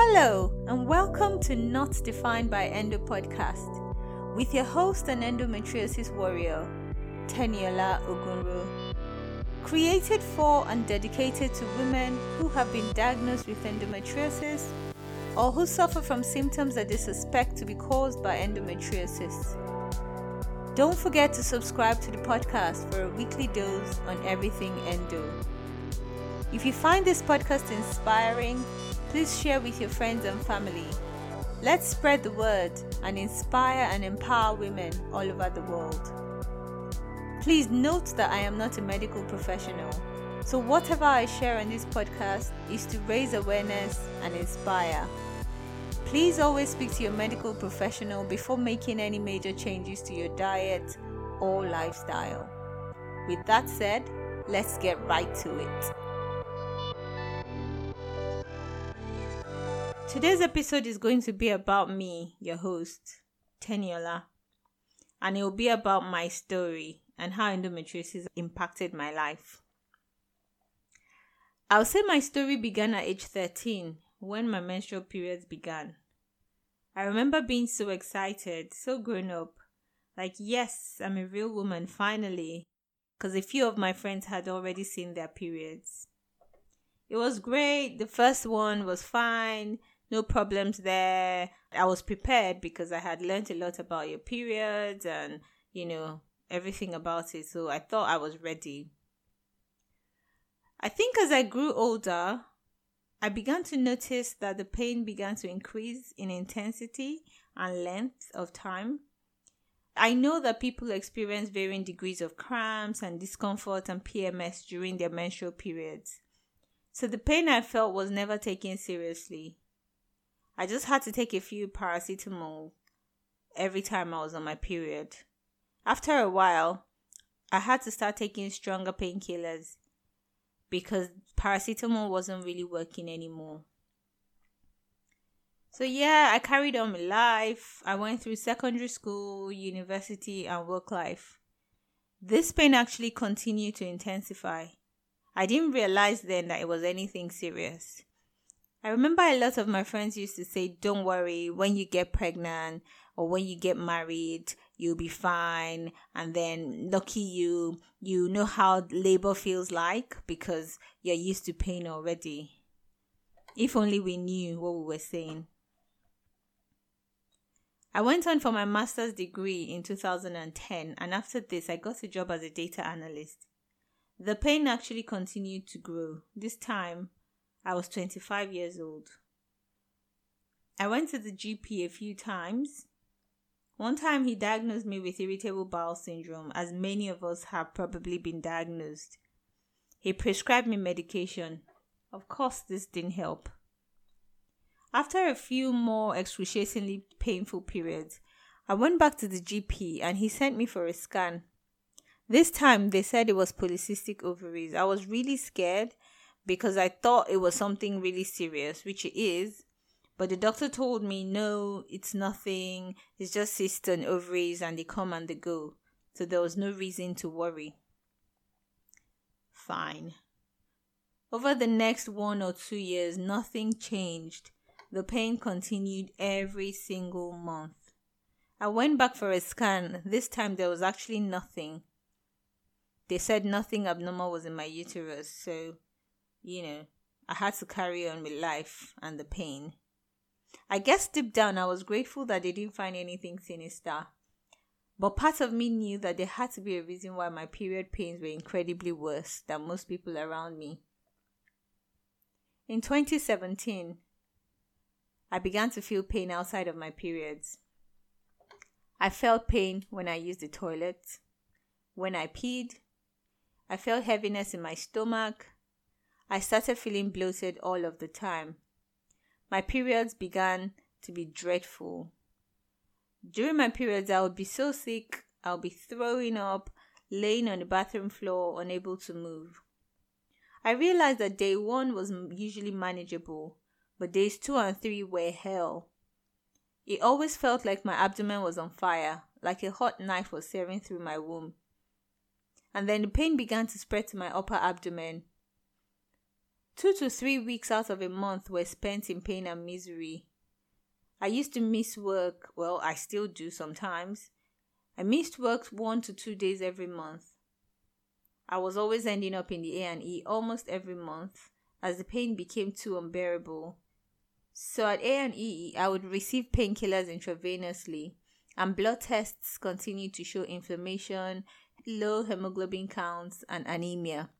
Hello, and welcome to Not Defined by Endo podcast with your host and endometriosis warrior, Teniola Ogunro. Created for and dedicated to women who have been diagnosed with endometriosis or who suffer from symptoms that they suspect to be caused by endometriosis. Don't forget to subscribe to the podcast for a weekly dose on everything endo. If you find this podcast inspiring, please share with your friends and family. Let's spread the word and inspire and empower women all over the world. Please note that I am not a medical professional, so whatever I share on this podcast is to raise awareness and inspire. Please always speak to your medical professional before making any major changes to your diet or lifestyle. With that said, let's get right to it. Today's episode is going to be about me, your host, Teniola, and it will be about my story and how endometriosis impacted my life. I'll say my story began at age 13 when my menstrual periods began. I remember being so excited, so grown up. Like, yes, I'm a real woman finally, because a few of my friends had already seen their periods. It was great. The first one was fine no problems there. I was prepared because I had learned a lot about your periods and, you know, everything about it. So I thought I was ready. I think as I grew older, I began to notice that the pain began to increase in intensity and length of time. I know that people experience varying degrees of cramps and discomfort and PMS during their menstrual periods. So the pain I felt was never taken seriously. I just had to take a few paracetamol every time I was on my period. After a while, I had to start taking stronger painkillers because paracetamol wasn't really working anymore. So, yeah, I carried on my life. I went through secondary school, university, and work life. This pain actually continued to intensify. I didn't realize then that it was anything serious. I remember a lot of my friends used to say, Don't worry, when you get pregnant or when you get married, you'll be fine. And then, lucky you, you know how labor feels like because you're used to pain already. If only we knew what we were saying. I went on for my master's degree in 2010, and after this, I got a job as a data analyst. The pain actually continued to grow. This time, I was 25 years old. I went to the GP a few times. One time he diagnosed me with irritable bowel syndrome, as many of us have probably been diagnosed. He prescribed me medication. Of course, this didn't help. After a few more excruciatingly painful periods, I went back to the GP and he sent me for a scan. This time they said it was polycystic ovaries. I was really scared because I thought it was something really serious, which it is. But the doctor told me, no, it's nothing. It's just cysts and ovaries and they come and they go. So there was no reason to worry. Fine. Over the next one or two years, nothing changed. The pain continued every single month. I went back for a scan. This time there was actually nothing. They said nothing abnormal was in my uterus, so you know, I had to carry on with life and the pain. I guess deep down I was grateful that they didn't find anything sinister. But part of me knew that there had to be a reason why my period pains were incredibly worse than most people around me. In 2017, I began to feel pain outside of my periods. I felt pain when I used the toilet, when I peed. I felt heaviness in my stomach, I started feeling bloated all of the time. My periods began to be dreadful. During my periods, I would be so sick, I would be throwing up, laying on the bathroom floor, unable to move. I realized that day one was usually manageable, but days two and three were hell. It always felt like my abdomen was on fire, like a hot knife was searing through my womb. And then the pain began to spread to my upper abdomen, Two to three weeks out of a month were spent in pain and misery. I used to miss work. Well, I still do sometimes. I missed work one to two days every month. I was always ending up in the A&E almost every month as the pain became too unbearable. So at A&E, I would receive painkillers intravenously and blood tests continued to show inflammation, low hemoglobin counts and anemia.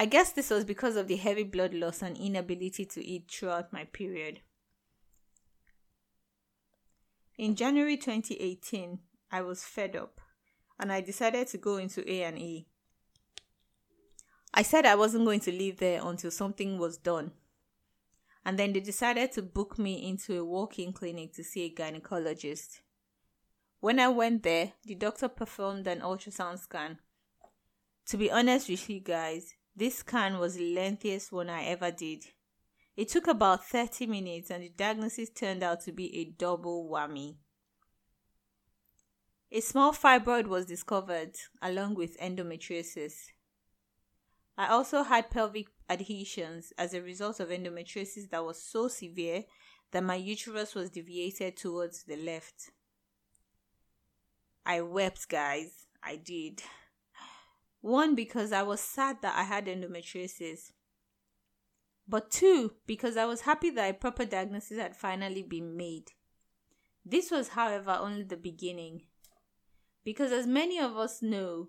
I guess this was because of the heavy blood loss and inability to eat throughout my period. In January 2018, I was fed up and I decided to go into A&E. I said I wasn't going to leave there until something was done. And then they decided to book me into a walk-in clinic to see a gynecologist. When I went there, the doctor performed an ultrasound scan. To be honest with you guys, this scan was the lengthiest one I ever did. It took about 30 minutes and the diagnosis turned out to be a double whammy. A small fibroid was discovered along with endometriosis. I also had pelvic adhesions as a result of endometriosis that was so severe that my uterus was deviated towards the left. I wept, guys. I did. One, because I was sad that I had endometriosis. But two, because I was happy that a proper diagnosis had finally been made. This was, however, only the beginning. Because as many of us know,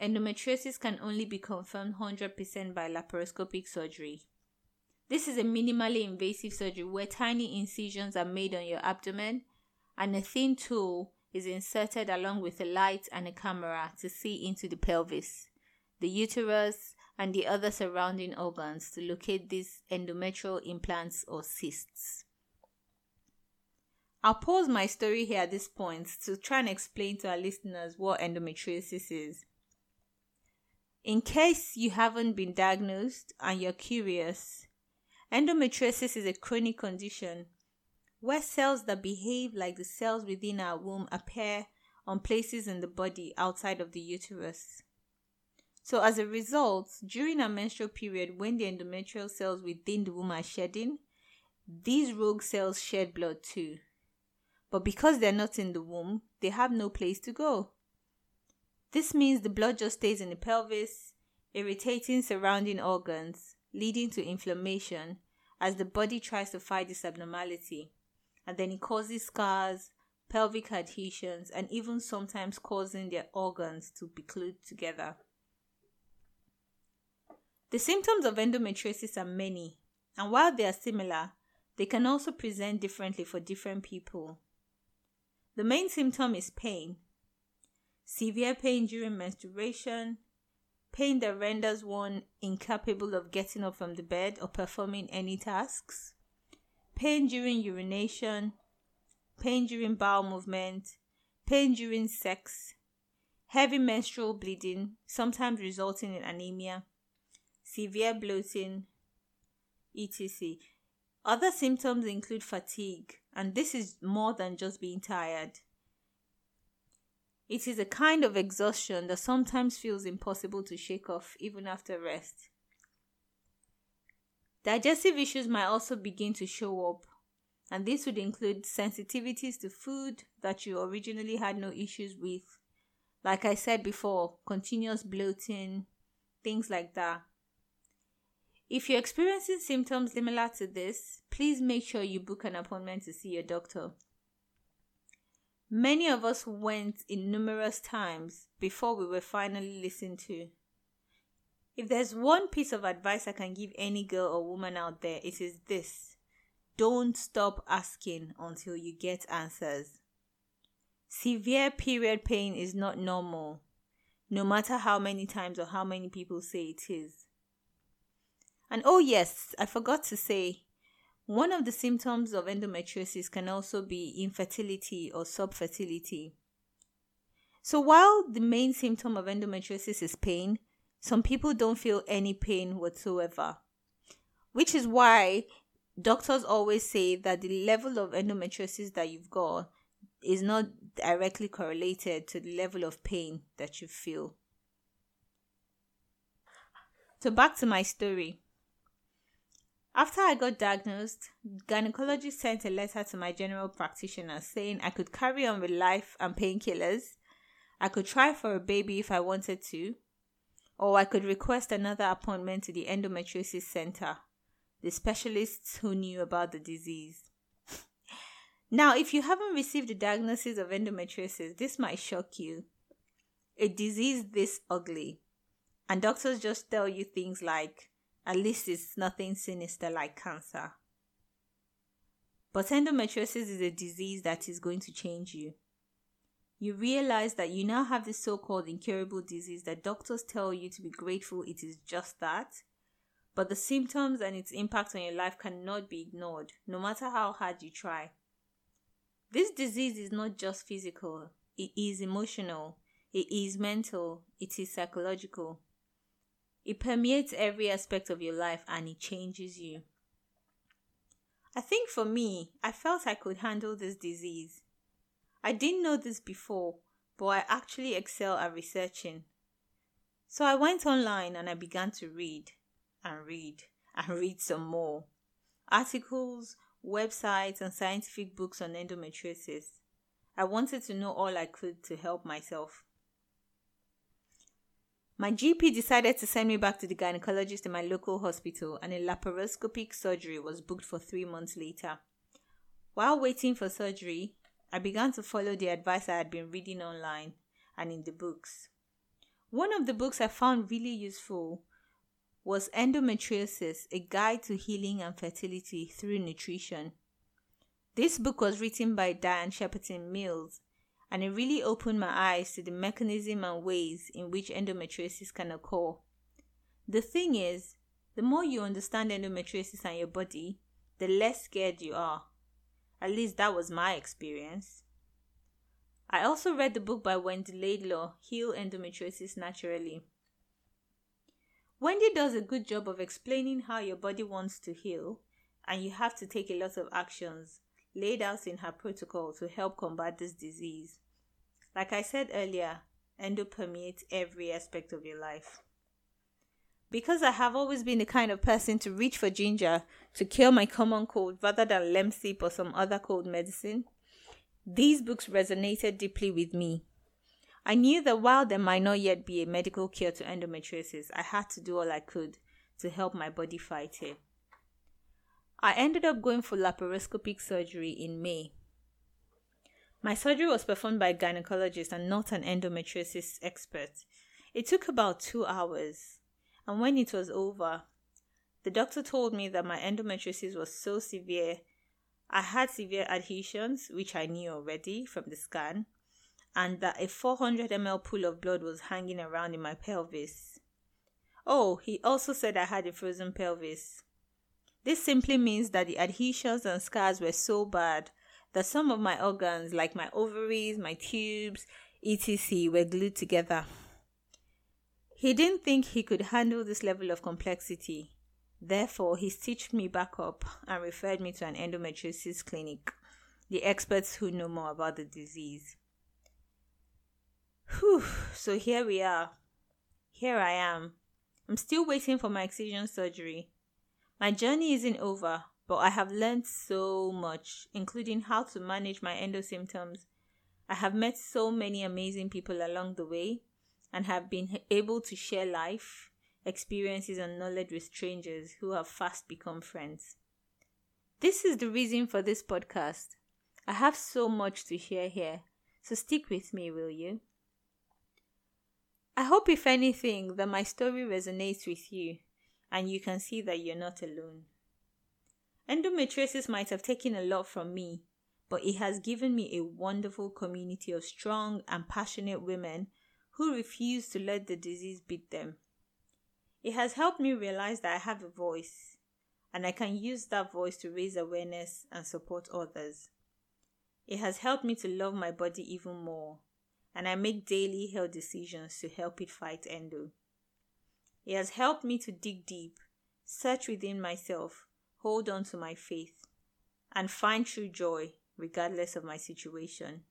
endometriosis can only be confirmed 100% by laparoscopic surgery. This is a minimally invasive surgery where tiny incisions are made on your abdomen and a thin tool is inserted along with a light and a camera to see into the pelvis, the uterus, and the other surrounding organs to locate these endometrial implants or cysts. I'll pause my story here at this point to try and explain to our listeners what endometriosis is. In case you haven't been diagnosed and you're curious, endometriosis is a chronic condition where cells that behave like the cells within our womb appear on places in the body outside of the uterus. So, as a result, during our menstrual period, when the endometrial cells within the womb are shedding, these rogue cells shed blood too. But because they're not in the womb, they have no place to go. This means the blood just stays in the pelvis, irritating surrounding organs, leading to inflammation as the body tries to fight this abnormality and then it causes scars, pelvic adhesions, and even sometimes causing their organs to be glued together. The symptoms of endometriosis are many, and while they are similar, they can also present differently for different people. The main symptom is pain. Severe pain during menstruation, pain that renders one incapable of getting up from the bed or performing any tasks, pain during urination, pain during bowel movement, pain during sex, heavy menstrual bleeding, sometimes resulting in anemia, severe bloating, etc. Other symptoms include fatigue, and this is more than just being tired. It is a kind of exhaustion that sometimes feels impossible to shake off even after rest. Digestive issues might also begin to show up, and this would include sensitivities to food that you originally had no issues with. Like I said before, continuous bloating, things like that. If you're experiencing symptoms similar to this, please make sure you book an appointment to see your doctor. Many of us went in numerous times before we were finally listened to. If there's one piece of advice I can give any girl or woman out there, it is this don't stop asking until you get answers. Severe period pain is not normal, no matter how many times or how many people say it is. And oh, yes, I forgot to say, one of the symptoms of endometriosis can also be infertility or subfertility. So, while the main symptom of endometriosis is pain, some people don't feel any pain whatsoever, which is why doctors always say that the level of endometriosis that you've got is not directly correlated to the level of pain that you feel. So back to my story. After I got diagnosed, gynecology sent a letter to my general practitioner saying I could carry on with life and painkillers. I could try for a baby if I wanted to, or I could request another appointment to the endometriosis center, the specialists who knew about the disease. now, if you haven't received a diagnosis of endometriosis, this might shock you. A disease this ugly, and doctors just tell you things like, at least it's nothing sinister like cancer. But endometriosis is a disease that is going to change you. You realize that you now have this so called incurable disease that doctors tell you to be grateful it is just that. But the symptoms and its impact on your life cannot be ignored, no matter how hard you try. This disease is not just physical, it is emotional, it is mental, it is psychological. It permeates every aspect of your life and it changes you. I think for me, I felt I could handle this disease. I didn't know this before, but I actually excel at researching. So I went online and I began to read and read and read some more articles, websites, and scientific books on endometriosis. I wanted to know all I could to help myself. My GP decided to send me back to the gynecologist in my local hospital, and a laparoscopic surgery was booked for three months later. While waiting for surgery, I began to follow the advice I had been reading online and in the books. One of the books I found really useful was Endometriosis A Guide to Healing and Fertility Through Nutrition. This book was written by Diane Shepperson Mills and it really opened my eyes to the mechanism and ways in which endometriosis can occur. The thing is, the more you understand endometriosis and your body, the less scared you are. At least that was my experience. I also read the book by Wendy Laidlaw, Heal Endometriosis Naturally. Wendy does a good job of explaining how your body wants to heal, and you have to take a lot of actions laid out in her protocol to help combat this disease. Like I said earlier, endo permeates every aspect of your life. Because I have always been the kind of person to reach for ginger to cure my common cold rather than Lemsip or some other cold medicine, these books resonated deeply with me. I knew that while there might not yet be a medical cure to endometriosis, I had to do all I could to help my body fight it. I ended up going for laparoscopic surgery in May. My surgery was performed by a gynecologist and not an endometriosis expert. It took about two hours, and when it was over, the doctor told me that my endometriosis was so severe. I had severe adhesions, which I knew already from the scan, and that a 400 ml pool of blood was hanging around in my pelvis. Oh, he also said I had a frozen pelvis. This simply means that the adhesions and scars were so bad that some of my organs, like my ovaries, my tubes, etc., were glued together. He didn't think he could handle this level of complexity. Therefore, he stitched me back up and referred me to an endometriosis clinic, the experts who know more about the disease. Whew, so here we are. Here I am. I'm still waiting for my excision surgery. My journey isn't over, but I have learned so much, including how to manage my endo symptoms. I have met so many amazing people along the way and have been able to share life, experiences, and knowledge with strangers who have fast become friends. This is the reason for this podcast. I have so much to share here, so stick with me, will you? I hope, if anything, that my story resonates with you and you can see that you're not alone. Endometriosis might have taken a lot from me, but it has given me a wonderful community of strong and passionate women who refuse to let the disease beat them. It has helped me realize that I have a voice, and I can use that voice to raise awareness and support others. It has helped me to love my body even more, and I make daily health decisions to help it fight endo. It has helped me to dig deep, search within myself, hold on to my faith, and find true joy regardless of my situation.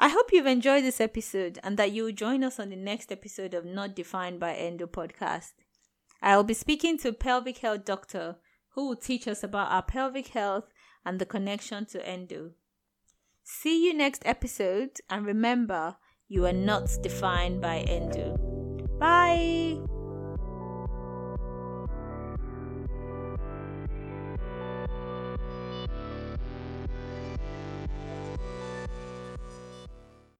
I hope you've enjoyed this episode and that you will join us on the next episode of Not Defined by Endo podcast. I will be speaking to a pelvic health doctor who will teach us about our pelvic health and the connection to endo. See you next episode and remember, you are not defined by endo. Bye.